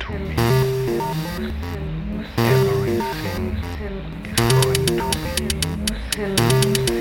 to me. Everything is going to be.